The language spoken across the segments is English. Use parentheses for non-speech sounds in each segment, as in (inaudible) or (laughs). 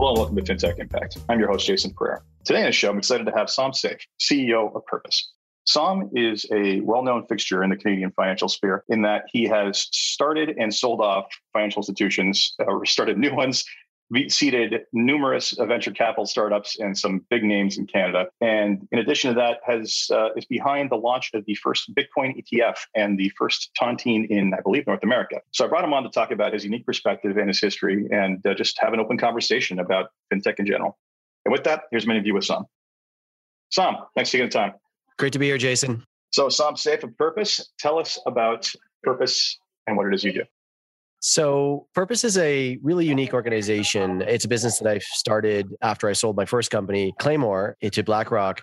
Hello and welcome to FinTech Impact. I'm your host, Jason Pereira. Today on the show, I'm excited to have Som Seif, CEO of Purpose. Som is a well known fixture in the Canadian financial sphere in that he has started and sold off financial institutions, uh, or started new ones, seeded numerous venture capital startups and some big names in Canada. And in addition to that, has uh, is behind the launch of the first Bitcoin ETF and the first tontine in, I believe, North America. So I brought him on to talk about his unique perspective and his history, and uh, just have an open conversation about fintech in general. And with that, here's my interview with Som. Som, thanks for taking the time. Great to be here, Jason. So, Som, Seif of Purpose, tell us about Purpose and what it is you do. So, Purpose is a really unique organization. It's a business that I started after I sold my first company, Claymore, to BlackRock.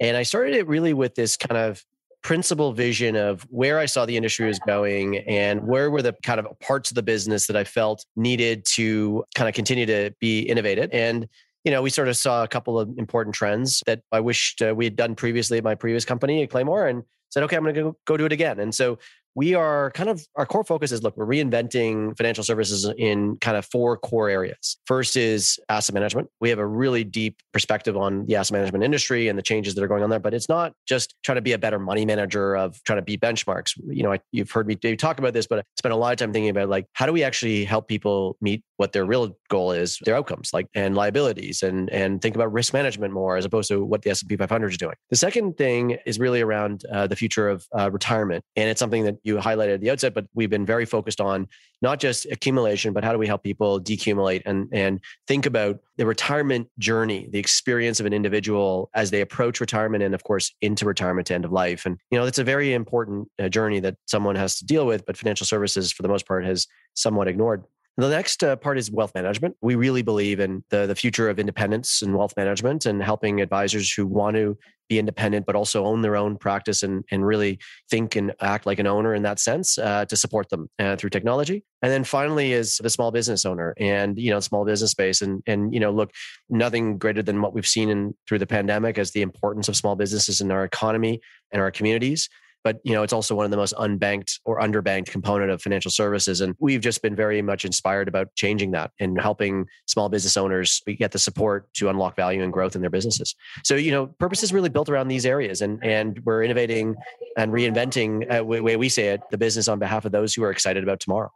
And I started it really with this kind of principal vision of where I saw the industry was going and where were the kind of parts of the business that I felt needed to kind of continue to be innovated. And you know, we sort of saw a couple of important trends that I wished uh, we had done previously at my previous company at Claymore and said, okay, I'm going to go, go do it again. And so we are kind of our core focus is look, we're reinventing financial services in kind of four core areas. First is asset management. We have a really deep perspective on the asset management industry and the changes that are going on there, but it's not just trying to be a better money manager of trying to beat benchmarks. You know, I, you've heard me talk about this, but I spent a lot of time thinking about like how do we actually help people meet what their real goal is, their outcomes, like and liabilities, and and think about risk management more as opposed to what the S and P 500 is doing. The second thing is really around uh, the future of uh, retirement, and it's something that you highlighted at the outset, but we've been very focused on not just accumulation, but how do we help people decumulate and, and think about the retirement journey, the experience of an individual as they approach retirement and, of course, into retirement to end of life. And, you know, it's a very important uh, journey that someone has to deal with, but financial services, for the most part, has somewhat ignored. The next uh, part is wealth management. We really believe in the, the future of independence and wealth management and helping advisors who want to be independent, but also own their own practice and, and really think and act like an owner in that sense uh, to support them uh, through technology. And then finally is the small business owner and, you know, small business space. And, and, you know, look, nothing greater than what we've seen in through the pandemic as the importance of small businesses in our economy and our communities but you know it's also one of the most unbanked or underbanked component of financial services and we've just been very much inspired about changing that and helping small business owners get the support to unlock value and growth in their businesses. So you know purpose is really built around these areas and and we're innovating and reinventing uh, the way we say it the business on behalf of those who are excited about tomorrow.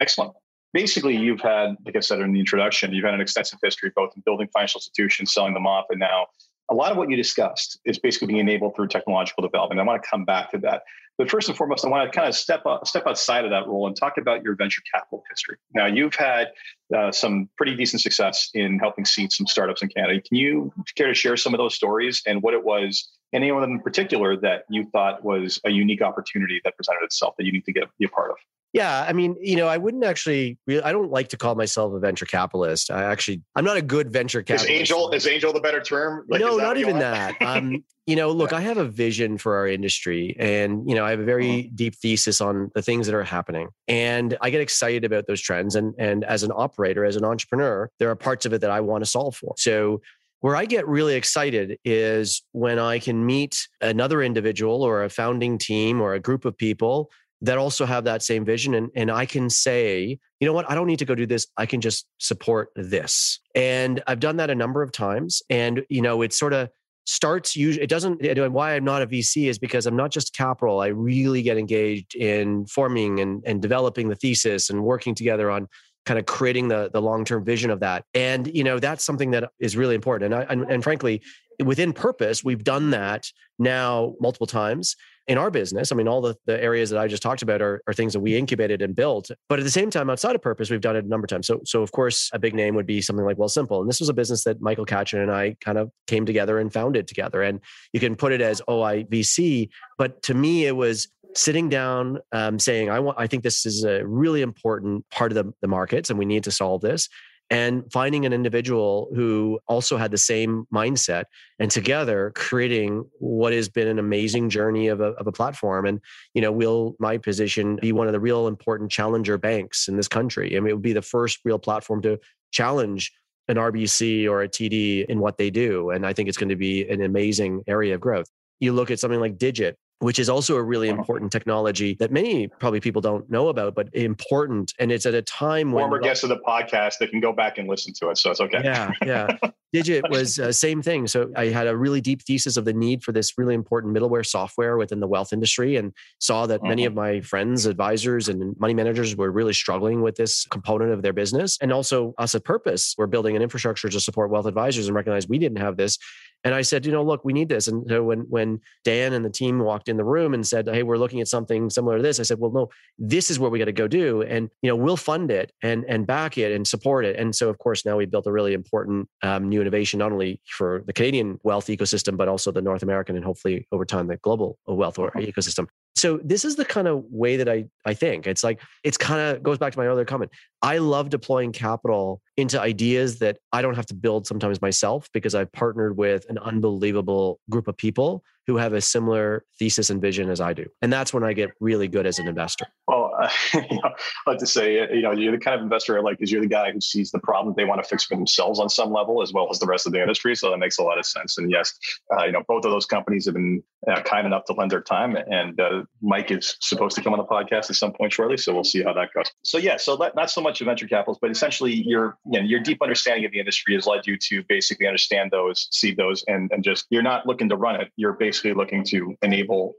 Excellent. Basically you've had like i said in the introduction you've had an extensive history both in building financial institutions selling them off and now a lot of what you discussed is basically being enabled through technological development. I want to come back to that. But first and foremost, I want to kind of step up, step outside of that role and talk about your venture capital history. Now, you've had uh, some pretty decent success in helping seed some startups in Canada. Can you care to share some of those stories and what it was, any them in particular, that you thought was a unique opportunity that presented itself that you need to get be a part of? Yeah, I mean, you know, I wouldn't actually. I don't like to call myself a venture capitalist. I actually, I'm not a good venture capitalist. Is angel is angel the better term? Like, no, not even that. (laughs) Um, you know, look. I have a vision for our industry, and you know, I have a very mm-hmm. deep thesis on the things that are happening, and I get excited about those trends. And and as an operator, as an entrepreneur, there are parts of it that I want to solve for. So where I get really excited is when I can meet another individual or a founding team or a group of people that also have that same vision and, and i can say you know what? I don't need to go do this. I can just support this. And i've done that a number of times and you know it sort of starts usually it doesn't why i'm not a vc is because i'm not just capital. I really get engaged in forming and, and developing the thesis and working together on kind of creating the the long-term vision of that and you know that's something that is really important and I, and, and frankly within purpose we've done that now multiple times in our business, I mean, all the, the areas that I just talked about are, are things that we incubated and built. But at the same time, outside of purpose, we've done it a number of times. So, so of course, a big name would be something like Wealthsimple. And this was a business that Michael Katchen and I kind of came together and founded together. And you can put it as OIVC, but to me, it was sitting down um, saying i want i think this is a really important part of the, the markets and we need to solve this and finding an individual who also had the same mindset and together creating what has been an amazing journey of a, of a platform. And you know will my position be one of the real important challenger banks in this country? I mean it would be the first real platform to challenge an rbc or a td in what they do. And i think it's going to be an amazing area of growth. You look at something like digit which is also a really important technology that many probably people don't know about, but important. And it's at a time when former guests of the podcast they can go back and listen to it, so it's okay. Yeah, yeah. (laughs) Digit was uh, same thing. So I had a really deep thesis of the need for this really important middleware software within the wealth industry, and saw that mm-hmm. many of my friends, advisors, and money managers were really struggling with this component of their business. And also us at Purpose, we're building an infrastructure to support wealth advisors and recognize we didn't have this. And I said, you know, look, we need this. And so when when Dan and the team walked in the room and said, hey, we're looking at something similar to this, I said, well, no, this is where we got to go do, and you know, we'll fund it and and back it and support it. And so, of course, now we built a really important um, new innovation, not only for the Canadian wealth ecosystem, but also the North American and hopefully over time the global wealth ecosystem. So this is the kind of way that I I think. It's like it's kind of goes back to my other comment. I love deploying capital into ideas that I don't have to build sometimes myself because I've partnered with an unbelievable group of people who have a similar thesis and vision as I do. And that's when I get really good as an investor. Well, uh, (laughs) you know, like to say, uh, you know, you're the kind of investor I like because you're the guy who sees the problem they want to fix for themselves on some level, as well as the rest of the industry. So that makes a lot of sense. And yes, uh, you know, both of those companies have been uh, kind enough to lend their time. And uh, Mike is supposed to come on the podcast at some point shortly, so we'll see how that goes. So yeah, so that, not so much of venture capitals, but essentially your you know, your deep understanding of the industry has led you to basically understand those, see those, and and just you're not looking to run it. You're basically looking to enable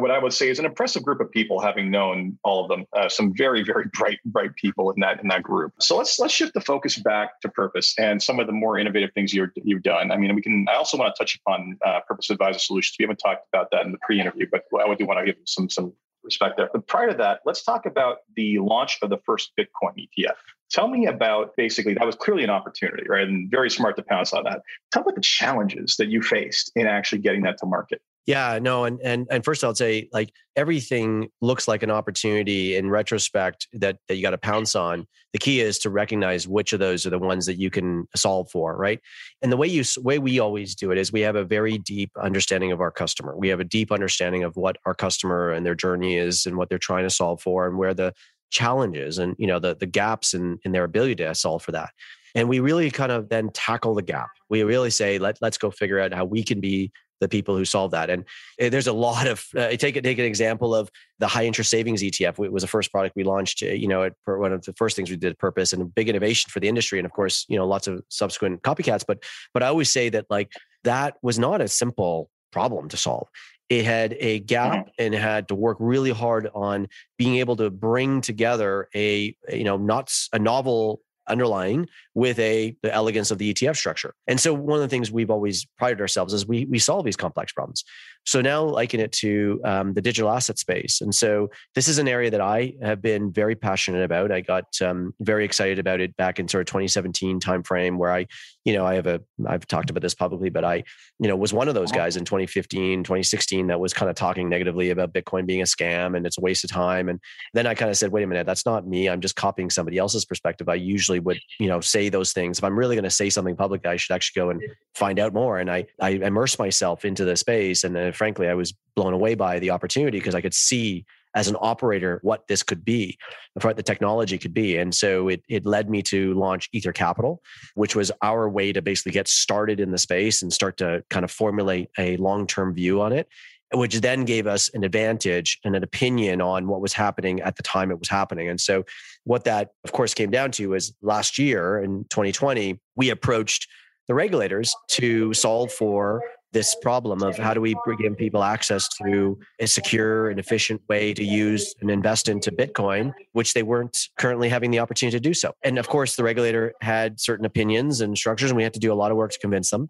what I would say is an impressive group of people, having known all of them. Uh, some very, very (laughs) bright, bright people in that in that group. So let's let's shift the focus back to purpose and some of the more innovative things you you've done. I mean, we can. I also want to touch upon uh, Purpose Advisor Solutions. We haven't talked about that in the pre-interview, but I do want to give some some respect there. But prior to that, let's talk about the launch of the first Bitcoin ETF. Tell me about basically that was clearly an opportunity, right? And very smart to pounce on that. Tell me about the challenges that you faced in actually getting that to market. Yeah, no, and and and first I'll say like everything looks like an opportunity in retrospect that that you got to pounce on. The key is to recognize which of those are the ones that you can solve for, right? And the way you way we always do it is we have a very deep understanding of our customer. We have a deep understanding of what our customer and their journey is and what they're trying to solve for and where the challenges and you know the the gaps in in their ability to solve for that. And we really kind of then tackle the gap. We really say, let, let's go figure out how we can be the people who solve that. And eh, there's a lot of uh, take take an example of the high interest savings ETF. It was the first product we launched. Eh, you know, one of the first things we did purpose and a big innovation for the industry. And of course, you know, lots of subsequent copycats. But but I always say that like that was not a simple problem to solve. It had a gap and had to work really hard on being able to bring together a you know not a novel underlying with a the elegance of the ETF structure. And so one of the things we've always prided ourselves is we we solve these complex problems. So now liken it to um, the digital asset space. And so this is an area that I have been very passionate about. I got um, very excited about it back in sort of 2017 timeframe where I, you know, I have a, I've talked about this publicly, but I, you know, was one of those guys in 2015, 2016 that was kind of talking negatively about Bitcoin being a scam and it's a waste of time. And then I kind of said, wait a minute, that's not me. I'm just copying somebody else's perspective. I usually would, you know, say those things. If I'm really going to say something publicly, I should actually go and find out more. And I, I immerse myself into the space and frankly, I was blown away by the opportunity because I could see as an operator what this could be, what the technology could be. And so it, it led me to launch Ether Capital, which was our way to basically get started in the space and start to kind of formulate a long term view on it, which then gave us an advantage and an opinion on what was happening at the time it was happening. And so what that, of course, came down to is last year in 2020, we approached the regulators to solve for this problem of how do we give people access to a secure and efficient way to use and invest into Bitcoin, which they weren't currently having the opportunity to do so. And of course, the regulator had certain opinions and structures, and we had to do a lot of work to convince them.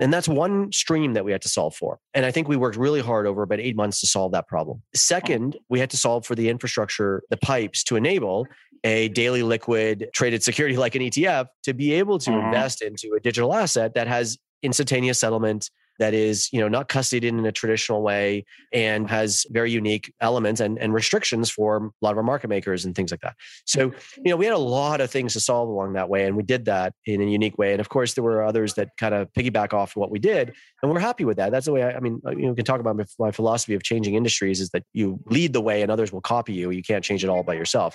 And that's one stream that we had to solve for. And I think we worked really hard over about eight months to solve that problem. Second, we had to solve for the infrastructure, the pipes to enable a daily liquid traded security like an ETF to be able to mm-hmm. invest into a digital asset that has instantaneous settlement that is you know not custodied in a traditional way and has very unique elements and, and restrictions for a lot of our market makers and things like that. So you know we had a lot of things to solve along that way and we did that in a unique way. And of course there were others that kind of piggyback off what we did and we're happy with that. That's the way i, I mean uh, you know, we can talk about my philosophy of changing industries is that you lead the way and others will copy you. You can't change it all by yourself.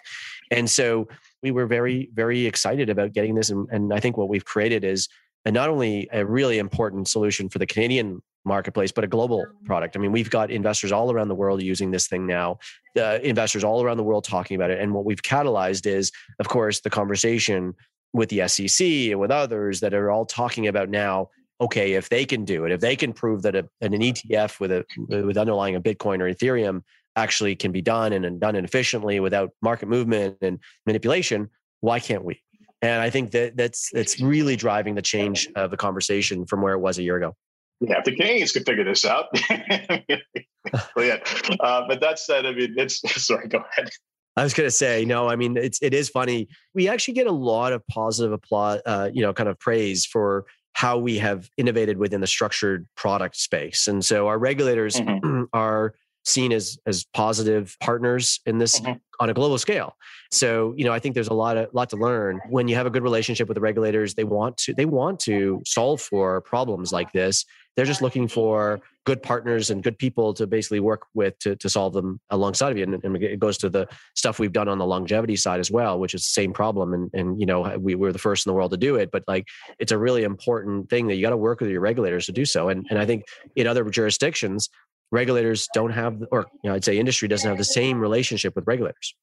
And so we were very very excited about getting this and, and i think what we've created is and not only a really important solution for the Canadian marketplace, but a global product. I mean, we've got investors all around the world using this thing now, uh, investors all around the world talking about it. And what we've catalyzed is, of course, the conversation with the SEC and with others that are all talking about now. Okay, if they can do it, if they can prove that a, an ETF with a with underlying a Bitcoin or Ethereum actually can be done and, and done efficiently without market movement and manipulation, why can't we? And I think that that's that's really driving the change of the conversation from where it was a year ago. Yeah, if the Canadians could figure this out. (laughs) yeah. Uh, but that said, I mean, it's (laughs) sorry, go ahead. I was going to say, no, I mean, it's, it is funny. We actually get a lot of positive applause, uh, you know, kind of praise for how we have innovated within the structured product space. And so our regulators mm-hmm. (clears throat) are seen as as positive partners in this mm-hmm. on a global scale. So, you know, I think there's a lot of lot to learn when you have a good relationship with the regulators. They want to they want to solve for problems like this. They're just looking for good partners and good people to basically work with to, to solve them alongside of you. And, and it goes to the stuff we've done on the longevity side as well, which is the same problem. And, and you know, we were the first in the world to do it, but like it's a really important thing that you got to work with your regulators to do so. And, and I think in other jurisdictions, regulators don't have, or you know, I'd say industry doesn't have the same relationship with regulators.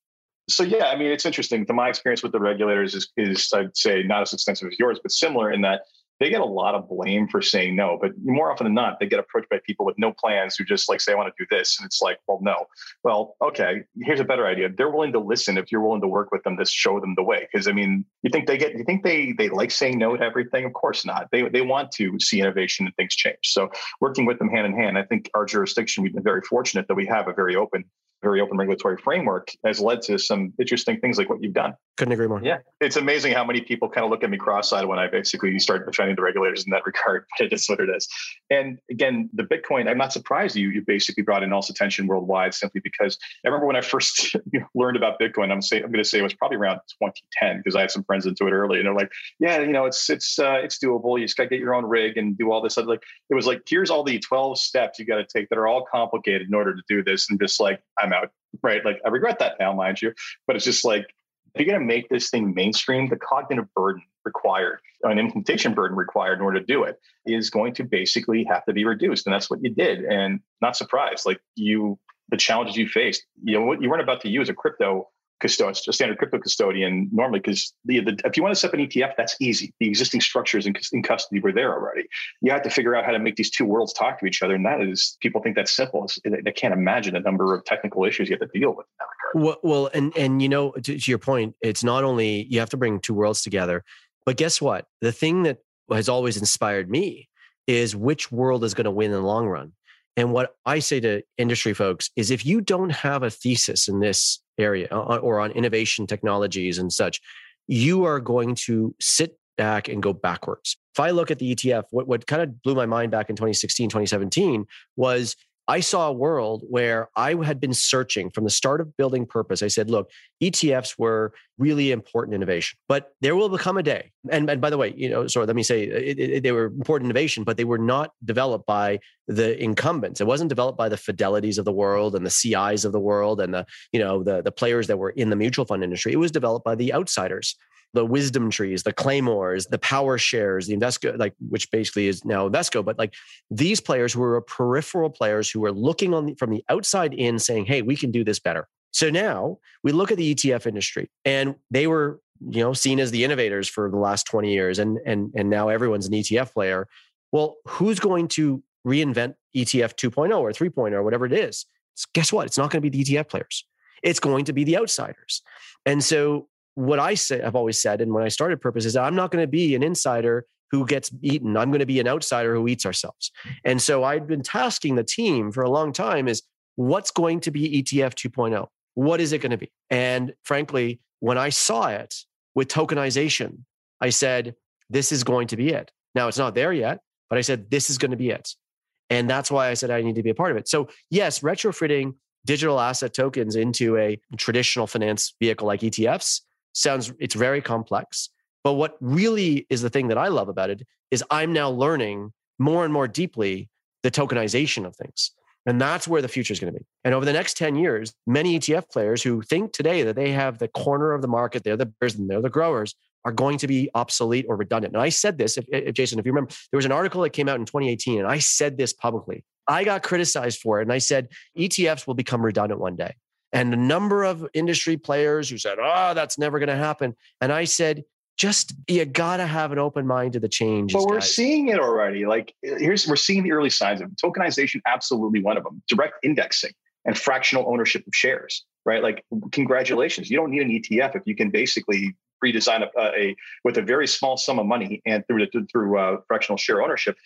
So yeah, I mean, it's interesting. My experience with the regulators is, is I'd say not as extensive as yours, but similar in that they get a lot of blame for saying no. But more often than not, they get approached by people with no plans who just like say, I want to do this. And it's like, well, no. Well, okay, here's a better idea. They're willing to listen if you're willing to work with them to show them the way. Because I mean, you think they get you think they they like saying no to everything? Of course not. They they want to see innovation and things change. So working with them hand in hand, I think our jurisdiction, we've been very fortunate that we have a very open very open regulatory framework has led to some interesting things like what you've done. Couldn't agree more. Yeah. It's amazing how many people kind of look at me cross-eyed when I basically start defending the regulators in that (laughs) regard, but it is what it is. And again, the Bitcoin, I'm not surprised you you basically brought in all attention worldwide simply because I remember when I first (laughs) learned about Bitcoin, I'm say I'm gonna say it was probably around 2010 because I had some friends into it early and they're like, yeah, you know, it's it's uh, it's doable. You just gotta get your own rig and do all this. Other, like it was like, here's all the 12 steps you gotta take that are all complicated in order to do this. And just like, I'm out right? Like I regret that now, mind you, but it's just like if you're going to make this thing mainstream, the cognitive burden required, an implementation burden required in order to do it, is going to basically have to be reduced, and that's what you did. And not surprised, like you, the challenges you faced, you know, what you weren't about to use a crypto custodian, a standard crypto custodian normally, because the, the, if you want to set up an ETF, that's easy. The existing structures in, in custody were there already. You have to figure out how to make these two worlds talk to each other. And that is, people think that's simple. They can't imagine the number of technical issues you have to deal with in that regard. Well, well and, and you know, to, to your point, it's not only you have to bring two worlds together, but guess what? The thing that has always inspired me is which world is going to win in the long run. And what I say to industry folks is if you don't have a thesis in this area uh, uh, or on innovation technologies and such, you are going to sit back and go backwards. If I look at the ETF, what, what kind of blew my mind back in 2016, 2017 was I saw a world where I had been searching from the start of building purpose. I said, look, ETFs were really important innovation, but there will become a day. And, and by the way, you know, sorry, let me say uh, it, it, they were important innovation, but they were not developed by the incumbents. It wasn't developed by the fidelities of the world and the CIs of the world and the, you know, the, the players that were in the mutual fund industry. It was developed by the outsiders the WisdomTrees, the claymores, the PowerShares, the Invesco, like which basically is now Invesco, but like these players who were peripheral players who were looking on the, from the outside in, saying, "Hey, we can do this better." So now we look at the ETF industry, and they were you know seen as the innovators for the last 20 years, and and and now everyone's an ETF player. Well, who's going to reinvent ETF 2.0 or 3.0 or whatever it is? Guess what? It's not going to be the ETF players. It's going to be the outsiders. And so what I say, I've always said, and when I started Purpose, is I'm not going to be an insider who gets eaten. I'm going to be an outsider who eats ourselves. And so I've been tasking the team for a long time is what's going to be ETF 2.0? What is it going to be? And frankly, when I saw it with tokenization, I said, this is going to be it. Now it's not there yet, but I said, this is going to be it. And that's why I said I need to be a part of it. So, yes, retrofitting digital asset tokens into a traditional finance vehicle like ETFs sounds it's very complex but what really is the thing that i love about it is i'm now learning more and more deeply the tokenization of things and that's where the future is going to be and over the next 10 years many etf players who think today that they have the corner of the market they're the bears and they're the growers are going to be obsolete or redundant. And I said this, if, if, Jason, if you remember, there was an article that came out in 2018, and I said this publicly. I got criticized for it, and I said ETFs will become redundant one day. And a number of industry players who said, "Oh, that's never going to happen," and I said, just you gotta have an open mind to the change. But we're guys. seeing it already. Like here's we're seeing the early signs of it. tokenization. Absolutely one of them. Direct indexing and fractional ownership of shares. Right. Like congratulations. You don't need an ETF if you can basically redesign a, a with a very small sum of money and through through uh, fractional share ownership,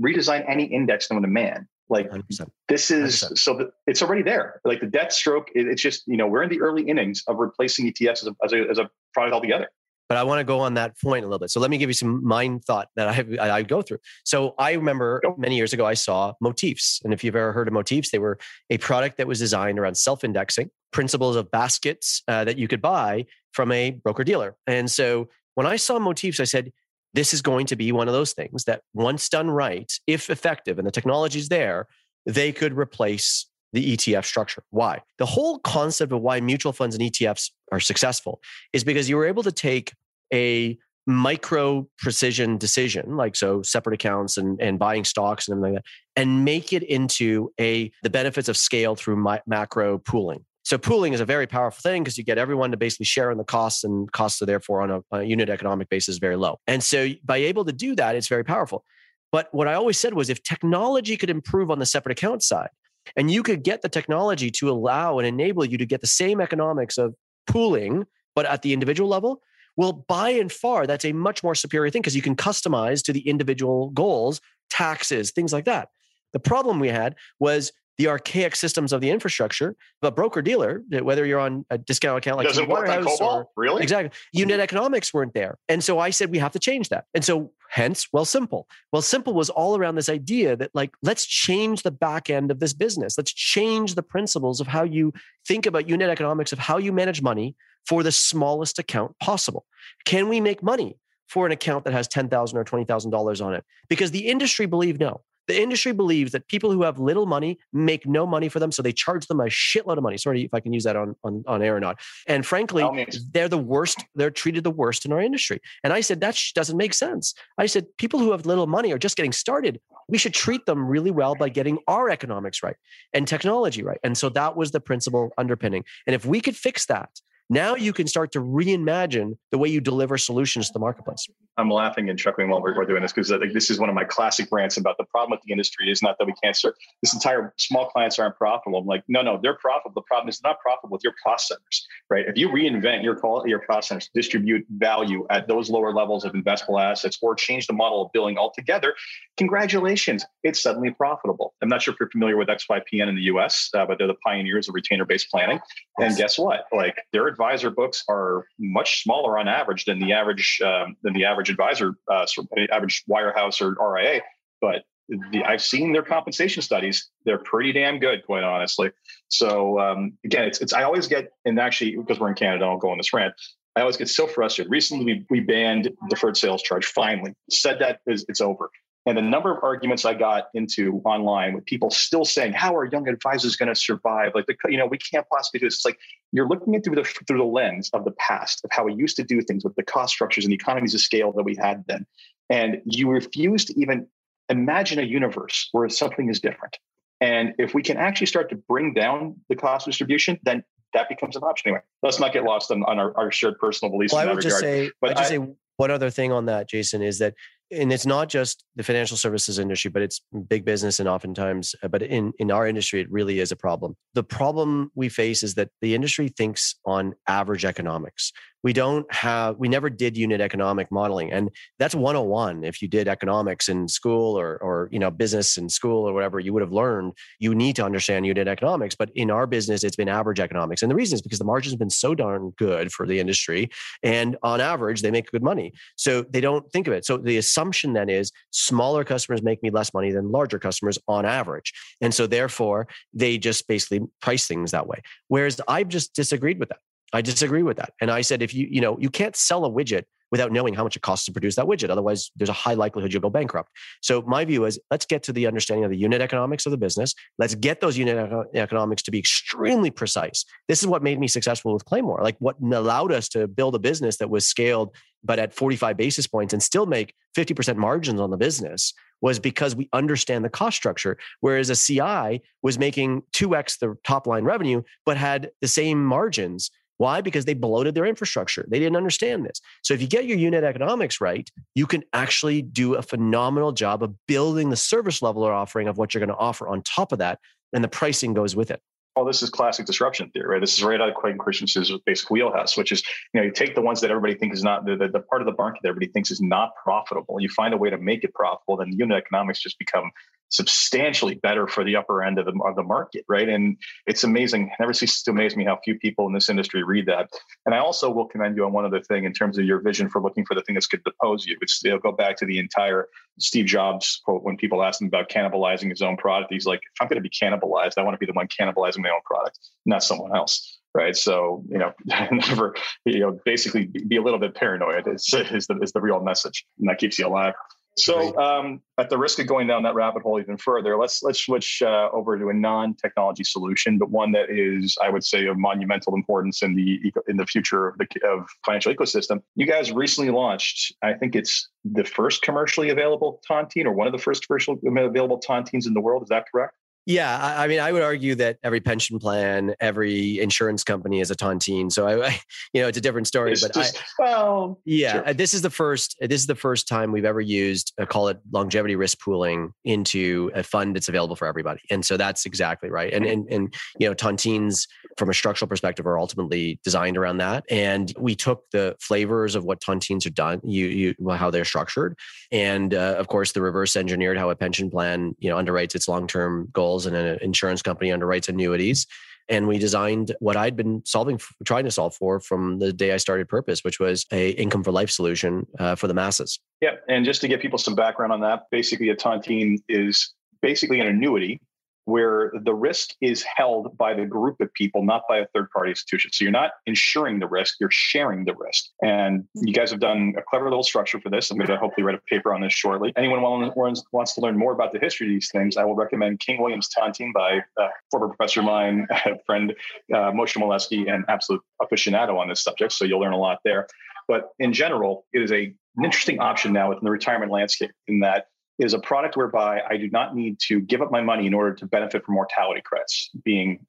redesign any index known to man. Like 100%. this is 100%. so the, it's already there. Like the debt stroke, it, it's just you know we're in the early innings of replacing ETFs as a, as a, as a product altogether but I want to go on that point a little bit. So let me give you some mind thought that I have, I go through. So I remember many years ago I saw motifs, and if you've ever heard of motifs, they were a product that was designed around self-indexing principles of baskets uh, that you could buy from a broker dealer. And so when I saw motifs, I said, this is going to be one of those things that once done right, if effective, and the technology is there, they could replace the ETF structure. Why? The whole concept of why mutual funds and ETFs are successful is because you were able to take a micro precision decision like so separate accounts and, and buying stocks and everything like that and make it into a the benefits of scale through my, macro pooling so pooling is a very powerful thing because you get everyone to basically share in the costs and costs are therefore on a, a unit economic basis very low and so by able to do that it's very powerful but what i always said was if technology could improve on the separate account side and you could get the technology to allow and enable you to get the same economics of pooling, but at the individual level. Well, by and far, that's a much more superior thing because you can customize to the individual goals, taxes, things like that. The problem we had was the archaic systems of the infrastructure. The broker dealer, whether you're on a discount account like doesn't work on COBOL, or, really exactly unit mm-hmm. economics weren't there, and so I said we have to change that. And so hence, Wealthsimple. Well, simple was all around this idea that like let's change the back end of this business. Let's change the principles of how you think about unit economics of how you manage money for the smallest account possible. Can we make money? For an account that has ten thousand or twenty thousand dollars on it, because the industry believed no. The industry believes that people who have little money make no money for them, so they charge them a shitload of money. Sorry if I can use that on on, on air or not. And frankly, they're the worst. They're treated the worst in our industry. And I said that doesn't make sense. I said people who have little money are just getting started. We should treat them really well by getting our economics right and technology right. And so that was the principle underpinning. And if we could fix that, now you can start to reimagine the way you deliver solutions to the marketplace. I'm laughing and chuckling while we're, doing this because like, this is one of my classic rants about the problem with the industry is not that we can't serve this entire small clients aren't profitable. I'm like, no, no, they're profitable. The problem is not profitable with your cost centers, right? If you reinvent your call, your cost centers, distribute value at those lower levels of investable assets, or change the model of billing altogether, congratulations, it's suddenly profitable. I'm not sure if you're familiar with XYPN in the U.S., uh, but they're the pioneers of retainer-based planning. And guess what? Like their advisor books are much smaller on average than the average um, than the average advisor, uh, average wirehouse or RIA. But the, I've seen their compensation studies; they're pretty damn good, quite honestly. So um, again, it's, it's I always get, and actually because we're in Canada, I'll go on this rant. I always get so frustrated. Recently, we, we banned deferred sales charge. Finally, said that it's over. And the number of arguments I got into online with people still saying, "How are young advisors going to survive?" Like, the, you know, we can't possibly do this. It's like you're looking at through the through the lens of the past of how we used to do things with the cost structures and the economies of scale that we had then, and you refuse to even imagine a universe where something is different. And if we can actually start to bring down the cost distribution, then that becomes an option. Anyway, let's not get lost on, on our, our shared personal beliefs. Well, I would just regard. say, but I just I, say one other thing on that, Jason, is that and it's not just the financial services industry but it's big business and oftentimes uh, but in in our industry it really is a problem. The problem we face is that the industry thinks on average economics we don't have we never did unit economic modeling and that's 101 if you did economics in school or or you know business in school or whatever you would have learned you need to understand unit economics but in our business it's been average economics and the reason is because the margin's been so darn good for the industry and on average they make good money so they don't think of it. So the assumption then is smaller customers make me less money than larger customers on average and so therefore they just basically price things that way. Whereas i've just disagreed with that I disagree with that. And I said, if you, you know, you can't sell a widget without knowing how much it costs to produce that widget. Otherwise, there's a high likelihood you'll go bankrupt. So my view is let's get to the understanding of the unit economics of the business. Let's get those unit economics to be extremely precise. This is what made me successful with Claymore. Like what allowed us to build a business that was scaled but at 45 basis points and still make 50% margins on the business was because we understand the cost structure. Whereas a CI was making 2x the top line revenue, but had the same margins. Why? Because they bloated their infrastructure. They didn't understand this. So if you get your unit economics right, you can actually do a phenomenal job of building the service level or offering of what you're going to offer on top of that. And the pricing goes with it oh, this is classic disruption theory, right? This is right out of Clayton Christensen's basic wheelhouse, which is, you know, you take the ones that everybody thinks is not the, the, the, part of the market that everybody thinks is not profitable, you find a way to make it profitable, then the unit economics just become substantially better for the upper end of the, of the market, right? And it's amazing. It never ceases to amaze me how few people in this industry read that. And I also will commend you on one other thing in terms of your vision for looking for the thing that's going to depose you. It's they'll go back to the entire Steve Jobs quote when people ask him about cannibalizing his own product. He's like, if I'm going to be cannibalized, I want to be the one cannibalizing my own product, not someone else right? So you know, (laughs) never you know, basically be a little bit paranoid is, is the is the real message, and that keeps you alive. So, um, at the risk of going down that rabbit hole even further, let's let's switch uh, over to a non-technology solution, but one that is, I would say, of monumental importance in the in the future of the of financial ecosystem. You guys recently launched, I think it's the first commercially available tontine, or one of the first commercially available tontines in the world. Is that correct? Yeah, I, I, mean, I would argue that every pension plan, every insurance company is a tontine. So I, I (laughs) you know, it's a different story. It's but just, I, well, yeah, sure. this is the first. This is the first time we've ever used, uh, call it longevity risk pooling, into a fund that's available for everybody. And so that's exactly right. And and and you know, tontines from a structural perspective are ultimately designed around that. And we took the flavors of what tontines are done, you you well, how they're structured, and uh, of course the reverse engineered how a pension plan you know underwrites its long term goals and an insurance company underwrites annuities. And we designed what I'd been solving, trying to solve for from the day I started Purpose, which was a income for life solution uh, for the masses. Yeah, and just to give people some background on that, basically a tontine is basically an annuity where the risk is held by the group of people, not by a third party institution. So you're not insuring the risk, you're sharing the risk. And you guys have done a clever little structure for this. I'm going to hopefully write a paper on this shortly. Anyone wants to learn more about the history of these things, I will recommend King William's Tontine by uh, former professor of mine, (laughs) friend uh, Moshe Milevsky, and absolute aficionado on this subject. So you'll learn a lot there. But in general, it is a, an interesting option now within the retirement landscape in that is a product whereby I do not need to give up my money in order to benefit from mortality credits, being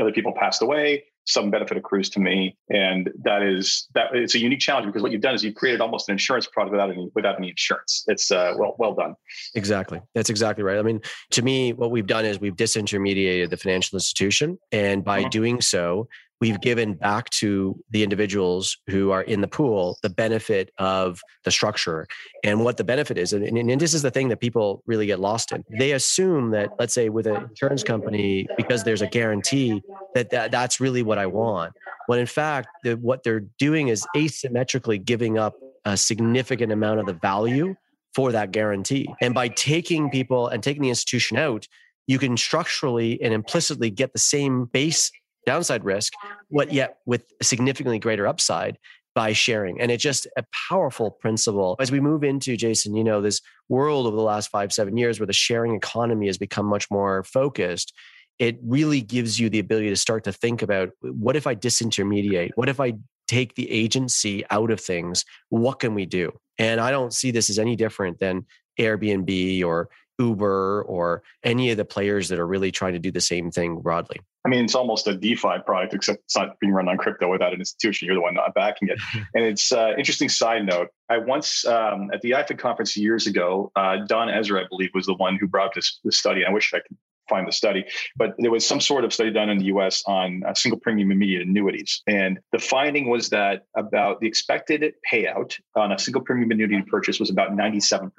other people passed away, some benefit accrues to me, and that is that it's a unique challenge because what you've done is you've created almost an insurance product without any without any insurance. It's uh, well well done. Exactly, that's exactly right. I mean, to me, what we've done is we've disintermediated the financial institution, and by mm-hmm. doing so, we've given back to the individuals who are in the pool the benefit of the structure and what the benefit is. And, and, and, this is the thing that people really get lost in. They assume that, let's say, with an insurance company, because there's a guarantee, that, that that's really what I want. When in fact, the, what they're doing is asymmetrically giving up a significant amount of the value for that guarantee. And by taking people and taking the institution out, you can structurally and implicitly get the same base downside risk, what yet with significantly greater upside by sharing. And it's just a powerful principle. As we move into, Jason, you know, this world over the last five, seven years where the sharing economy has become much more focused, it really gives you the ability to start to think about what if I disintermediate? What if I take the agency out of things? What can we do? And I don't see this as any different than Airbnb or Uber or any of the players that are really trying to do the same thing broadly. I mean, it's almost a DeFi product, except it's not being run on crypto without an institution. You're the one not backing it. (laughs) and it's uh, interesting side note. I once um, at the IFIC conference years ago, uh, Don Ezra, I believe, was the one who brought this, this study. I wish I could find the study, but there was some sort of study done in the US on uh, single premium immediate annuities. And the finding was that about the expected payout on a single premium annuity purchase was about 97%.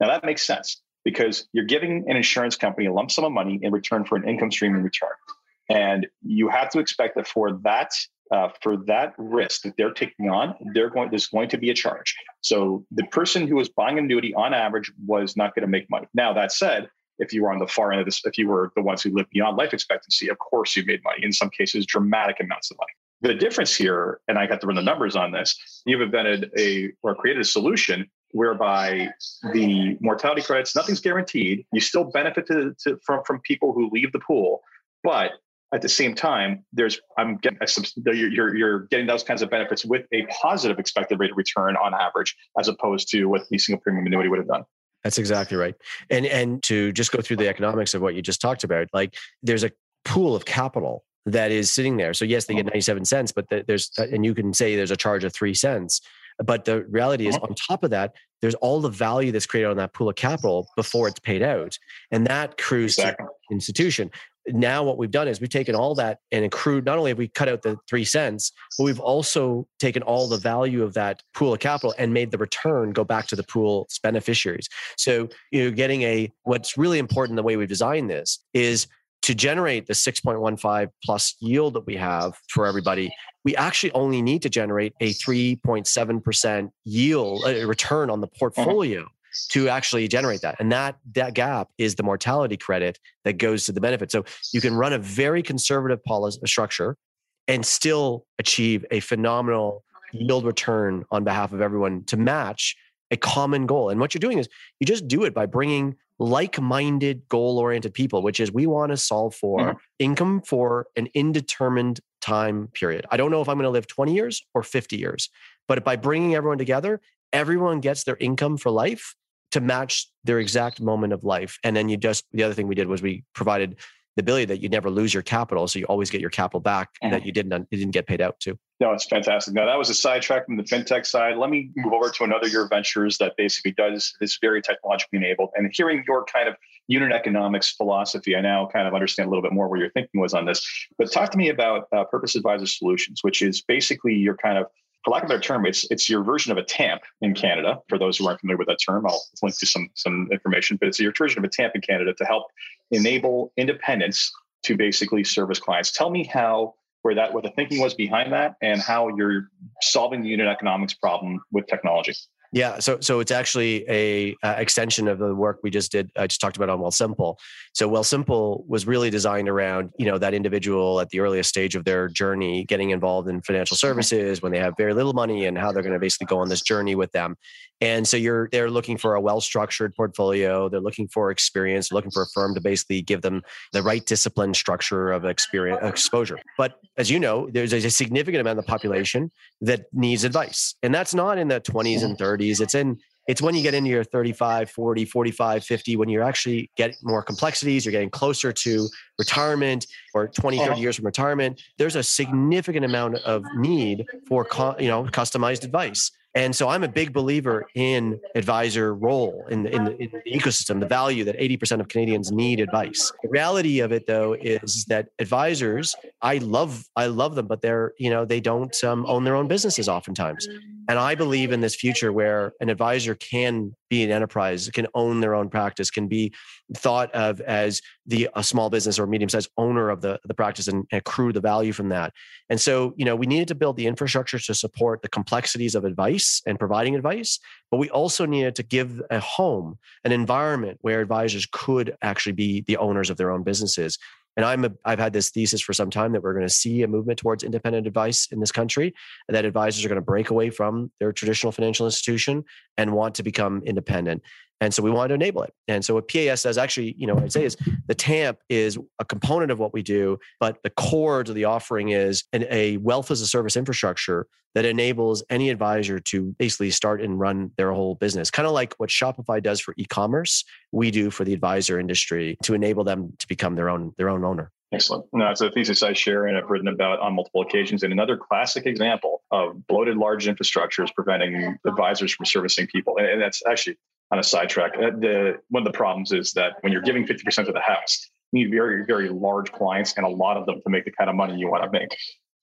Now that makes sense because you're giving an insurance company a lump sum of money in return for an income stream in return. And you have to expect that for that uh, for that risk that they're taking on, they're going there's going to be a charge. So the person who was buying an annuity on average was not going to make money. Now that said, if you were on the far end of this, if you were the ones who lived beyond life expectancy, of course you made money. In some cases, dramatic amounts of money. The difference here, and I got to run the numbers on this, you've invented a or created a solution whereby the mortality credits, nothing's guaranteed. You still benefit to, to, from, from people who leave the pool, but at the same time, there's I'm getting a, you're, you're getting those kinds of benefits with a positive expected rate of return on average, as opposed to what the single premium annuity would have done. That's exactly right. And and to just go through the economics of what you just talked about, like there's a pool of capital that is sitting there. So yes, they get mm-hmm. 97 cents, but there's and you can say there's a charge of 3 cents. But the reality is, mm-hmm. on top of that, there's all the value that's created on that pool of capital before it's paid out, and that accrues exactly. to the institution now what we've done is we've taken all that and accrued not only have we cut out the three cents but we've also taken all the value of that pool of capital and made the return go back to the pool's beneficiaries so you know getting a what's really important the way we've designed this is to generate the 6.15 plus yield that we have for everybody we actually only need to generate a 3.7% yield a return on the mm-hmm. portfolio to actually generate that. And that that gap is the mortality credit that goes to the benefit. So you can run a very conservative policy structure and still achieve a phenomenal yield return on behalf of everyone to match a common goal. And what you're doing is you just do it by bringing like-minded goal-oriented people, which is we want to solve for mm-hmm. income for an indetermined time period. I don't know if I'm going to live 20 years or 50 years, but by bringing everyone together, everyone gets their income for life to match their exact moment of life. And then you just, the other thing we did was we provided the ability that you never lose your capital. So you always get your capital back mm-hmm. that you didn't, you didn't get paid out to. No, it's fantastic. Now that was a sidetrack from the fintech side. Let me move over to another your ventures that basically does this very technologically enabled. And hearing your kind of unit economics philosophy, I now kind of understand a little bit more where your thinking was on this. But talk to me about uh, Purpose Advisor Solutions, which is basically your kind of for lack of a better term, it's it's your version of a TAMP in Canada. For those who aren't familiar with that term, I'll link to some some information. But it's your version of a TAMP in Canada to help enable independence to basically service clients. Tell me how where that what the thinking was behind that, and how you're solving the unit economics problem with technology. Yeah, so so it's actually a uh, extension of the work we just did. I just talked about on Wealthsimple. So Wealthsimple was really designed around you know that individual at the earliest stage of their journey, getting involved in financial mm-hmm. services when they have very little money, and how they're going to basically go on this journey with them. And so you're they're looking for a well-structured portfolio. They're looking for experience. Looking for a firm to basically give them the right discipline structure of experience exposure. But as you know, there's a significant amount of the population that needs advice, and that's not in the 20s and 30s. It's in it's when you get into your 35 40 45 50 when you're actually getting more complexities you're getting closer to retirement or 20 30 uh-huh. years from retirement there's a significant amount of need for you know customized advice and so I'm a big believer in advisor role in the, in the, in the ecosystem, the value that 80% of Canadians need advice. The reality of it though is that advisors, I love, I love them, but they're, you know, they don't um, own their own businesses oftentimes. And I believe in this future where an advisor can be an enterprise, can own their own practice, can be thought of as the a small business or medium sized owner of the, the practice and, and accrue the value from that. And so, you know, we needed to build the infrastructure to support the complexities of advice and providing advice, but we also needed to give a home, an environment where advisors could actually be the owners of their own businesses. And I'm a, I've had this thesis for some time that we're going to see a movement towards independent advice in this country, and that advisors are going to break away from their traditional financial institution and want to become independent. And so we wanted to enable it. And so what PAS does actually, you know, what I'd say is the TAMP is a component of what we do, but the core to the offering is an, a wealth as a service infrastructure that enables any advisor to basically start and run their whole business. Kind of like what Shopify does for e-commerce, we do for the advisor industry to enable them to become their own their own owner. Excellent. No, it's a thesis I share and I've written about on multiple occasions. And another classic example of bloated large infrastructures preventing advisors from servicing people. And, and that's actually on a sidetrack. Uh, the one of the problems is that when you're giving 50% of the house, you need very, very large clients and a lot of them to make the kind of money you want to make.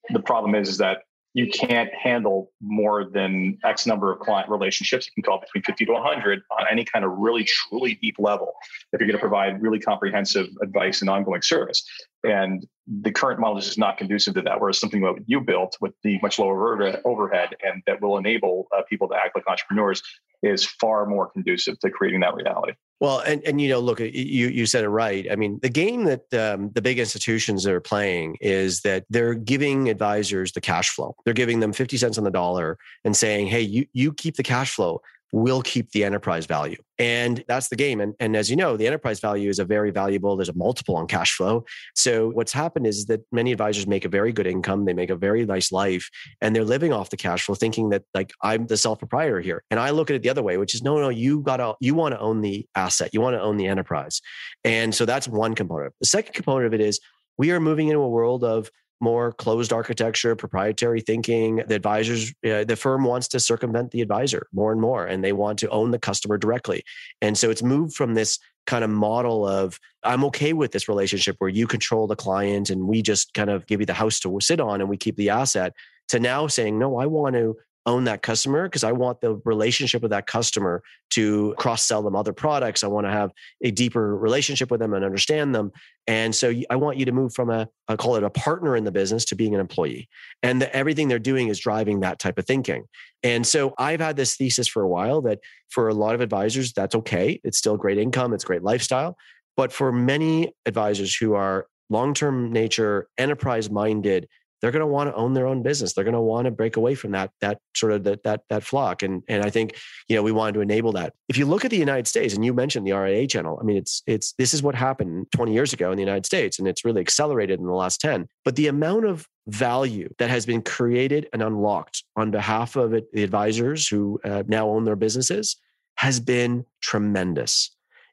The problem is, is that you can't handle more than X number of client relationships. You can call between 50 to 100 on any kind of really, truly deep level if you're going to provide really comprehensive advice and ongoing service. And the current model is just not conducive to that. Whereas something that you built with the much lower overhead and that will enable uh, people to act like entrepreneurs is far more conducive to creating that reality. Well, and and you know, look, you you said it right. I mean, the game that um, the big institutions are playing is that they're giving advisors the cash flow. They're giving them fifty cents on the dollar and saying, "Hey, you you keep the cash flow." Will keep the enterprise value. And that's the game. And, and as you know, the enterprise value is a very valuable, there's a multiple on cash flow. So what's happened is that many advisors make a very good income, they make a very nice life, and they're living off the cash flow, thinking that like I'm the self proprietor here. And I look at it the other way, which is no, no, you gotta you want to own the asset, you want to own the enterprise. And so that's one component. The second component of it is we are moving into a world of more closed architecture, proprietary thinking. The advisors, the firm wants to circumvent the advisor more and more, and they want to own the customer directly. And so it's moved from this kind of model of I'm okay with this relationship where you control the client and we just kind of give you the house to sit on and we keep the asset to now saying, no, I want to own that customer because I want the relationship with that customer to cross sell them other products. I want to have a deeper relationship with them and understand them. And so I want you to move from a, I call it a partner in the business to being an employee. And the, everything they're doing is driving that type of thinking. And so I've had this thesis for a while that for a lot of advisors, that's okay. It's still great income, it's great lifestyle. But for many advisors who are long term nature, enterprise minded, they're going to want to own their own business. They're going to want to break away from that that sort of that that that flock. And and I think you know we wanted to enable that. If you look at the United States, and you mentioned the RIA channel, I mean it's it's this is what happened 20 years ago in the United States, and it's really accelerated in the last 10. But the amount of value that has been created and unlocked on behalf of it, the advisors who uh, now own their businesses has been tremendous.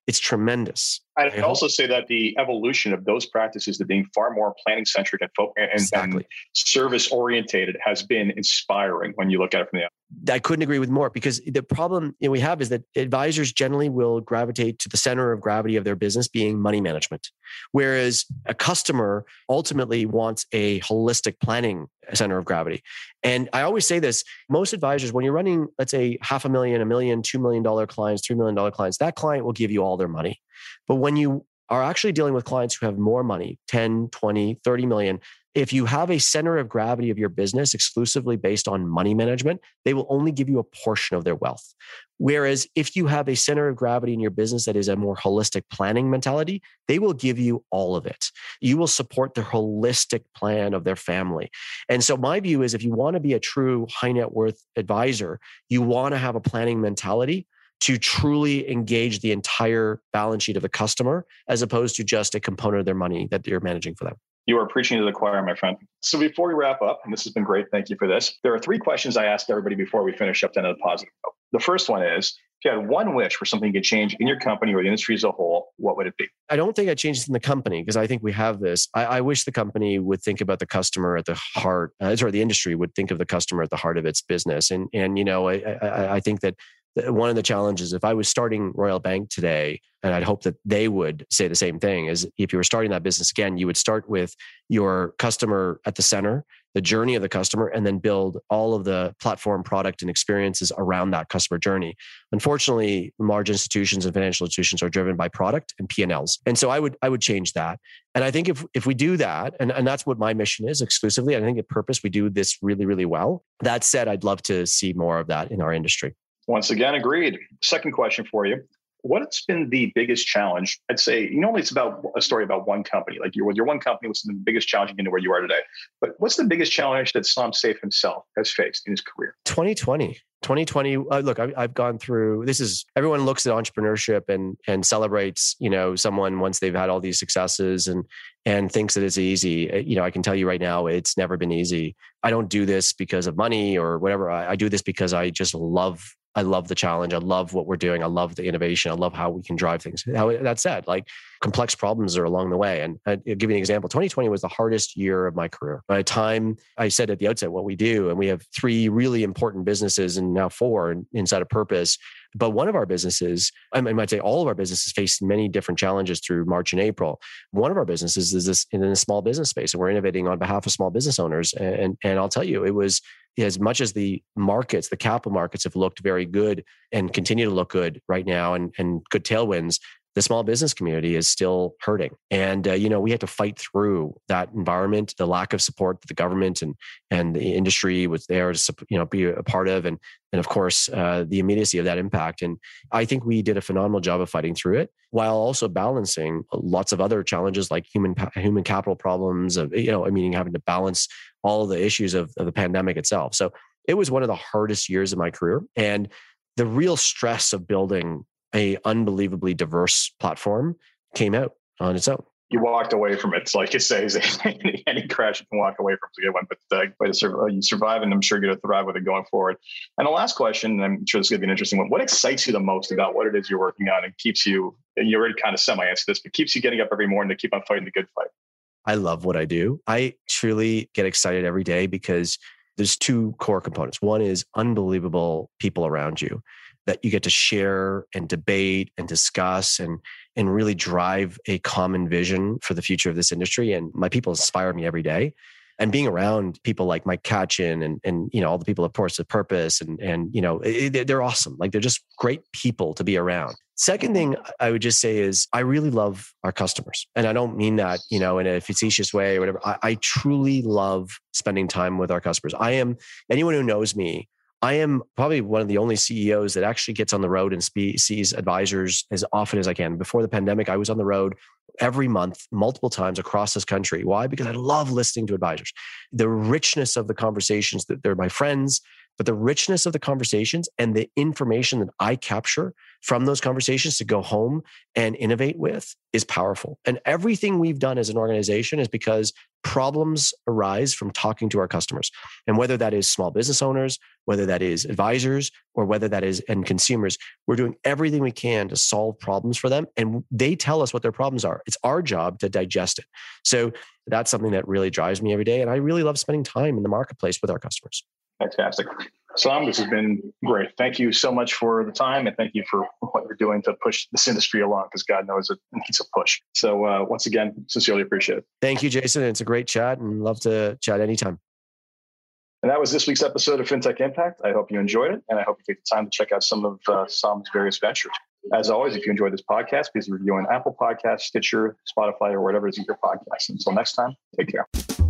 It's tremendous. I'd also say that the evolution of those practices to being far more planning centric and, fo- and, exactly. and service orientated has been inspiring when you look at it from the I couldn't agree with more because the problem we have is that advisors generally will gravitate to the center of gravity of their business being money management. Whereas a customer ultimately wants a holistic planning center of gravity. And I always say this most advisors, when you're running, let's say, half a million, a million, two million dollar clients, $3 million clients, that client will give you all their money. But when you are actually dealing with clients who have more money 10 20 30 million if you have a center of gravity of your business exclusively based on money management, they will only give you a portion of their wealth. Whereas if you have a center of gravity in your business that is a more holistic planning mentality, they will give you all of it. You will support the holistic plan of their family. And so, my view is if you want to be a true high net worth advisor, you want to have a planning mentality to truly engage the entire balance sheet of the customer as opposed to just a component of their money that you're managing for them. You are preaching to the choir, my friend. So before we wrap up, and this has been great, thank you for this. There are three questions I ask everybody before we finish up then on a positive note. The first one is if you had one wish for something you could change in your company or the industry as a whole, what would it be? I don't think I changed in the company because I think we have this. I, I, wish the company would think about the customer at the heart, uh, or the industry would think of the customer at the heart of its business. And and you know, I, I, I think that one of the challenges if i was starting royal bank today and i'd hope that they would say the same thing is if you were starting that business again you would start with your customer at the center the journey of the customer and then build all of the platform product and experiences around that customer journey. Unfortunately large institutions and financial institutions are driven by product and p&l's and so i would i would change that. And i think if if we do that and, and that's what my mission is exclusively i think at purpose we do this really really well. That said i'd love to see more of that in our industry once again, agreed. Second question for you. What's been the biggest challenge? I'd say normally it's about a story about one company. Like you're with your one company, what's the biggest challenge into where you are today? But what's the biggest challenge that Som Seif himself has faced in his career? 2020. 2020 uh, look I, have gone through this is everyone looks at entrepreneurship and and celebrates you know someone once they've had all these successes and and thinks that it's easy uh, you know i can tell you right now it's never been easy i don't do this because of money or whatever i, I do this because i just love I love the challenge. I love what we're doing. I love the innovation. I love how we can drive things. How, that said, like complex problems are along the way. And uh, I'll give you an example. 2020 was the hardest year of my career. By the time I said at the outset what we do, and we have three really important businesses and now four inside of Purpose. But one of our businesses, I might say all of our businesses faced many different challenges through March and April. One of our businesses is this in the small business space, and we're innovating on behalf of small business owners. And, and I'll tell you, it was as much as the markets, the capital markets have looked very good and continue to look good right now and, and good tailwinds, the small business community is still hurting. And, uh, you know, we had to fight through that environment, the lack of support that the government and, and the industry was there to, you know, be a part of. And, and of course, uh, the immediacy of that impact. And I think we did a phenomenal job of fighting through it while also balancing lots of other challenges like human, human capital problems of, you know, I mean, having to balance all the issues of, of the pandemic itself. So it was one of the hardest years of my career. And the real stress of building a unbelievably diverse platform came out on its own you walked away from it. It's like it says, (laughs) any, any crash you can walk away from is a good one. But uh, way to survive, you survive, and I'm sure you're going to thrive with it going forward. And the last question, I'm sure this is going to be an interesting one. What excites you the most about what it is you're working on and keeps you, and you already kind of semi answered this, but keeps you getting up every morning to keep on fighting the good fight? I love what I do. I truly get excited every day because there's two core components. One is unbelievable people around you that you get to share and debate and discuss and and really drive a common vision for the future of this industry. And my people inspire me every day. And being around people like Mike Katchen and and you know all the people of Force of Purpose and and you know they're awesome. Like they're just great people to be around. Second thing I would just say is I really love our customers. And I don't mean that, you know, in a facetious way or whatever. I, I, truly love spending time with our customers. I am anyone who knows me I am probably one of the only CEOs that actually gets on the road and spe- sees advisors as often as I can. Before the pandemic, I was on the road every month, multiple times across this country. Why? Because I love listening to advisors. The richness of the conversations that they're my friends, but the richness of the conversations and the information that I capture from those conversations to go home and innovate with is powerful. And everything we've done as an organization is because problems arise from talking to our customers. And whether that is small business owners, whether that is advisors, or whether that is end consumers, we're doing everything we can to solve problems for them. And they tell us what their problems are. It's our job to digest it. So that's something that really drives me every day. And I really love spending time in the marketplace with our customers. Fantastic. Som, this has been great. Thank you so much for the time and thank you for what you're doing to push this industry along because God knows it needs a push. So, uh, once again, sincerely appreciate it. Thank you, Jason. It's a great chat and love to chat anytime. And that was this week's episode of FinTech Impact. I hope you enjoyed it and I hope you take the time to check out some of uh, Som's various ventures. As always, if you enjoyed this podcast, please review on Apple Podcasts, Stitcher, Spotify, or whatever is in your podcast. Until next time, take care.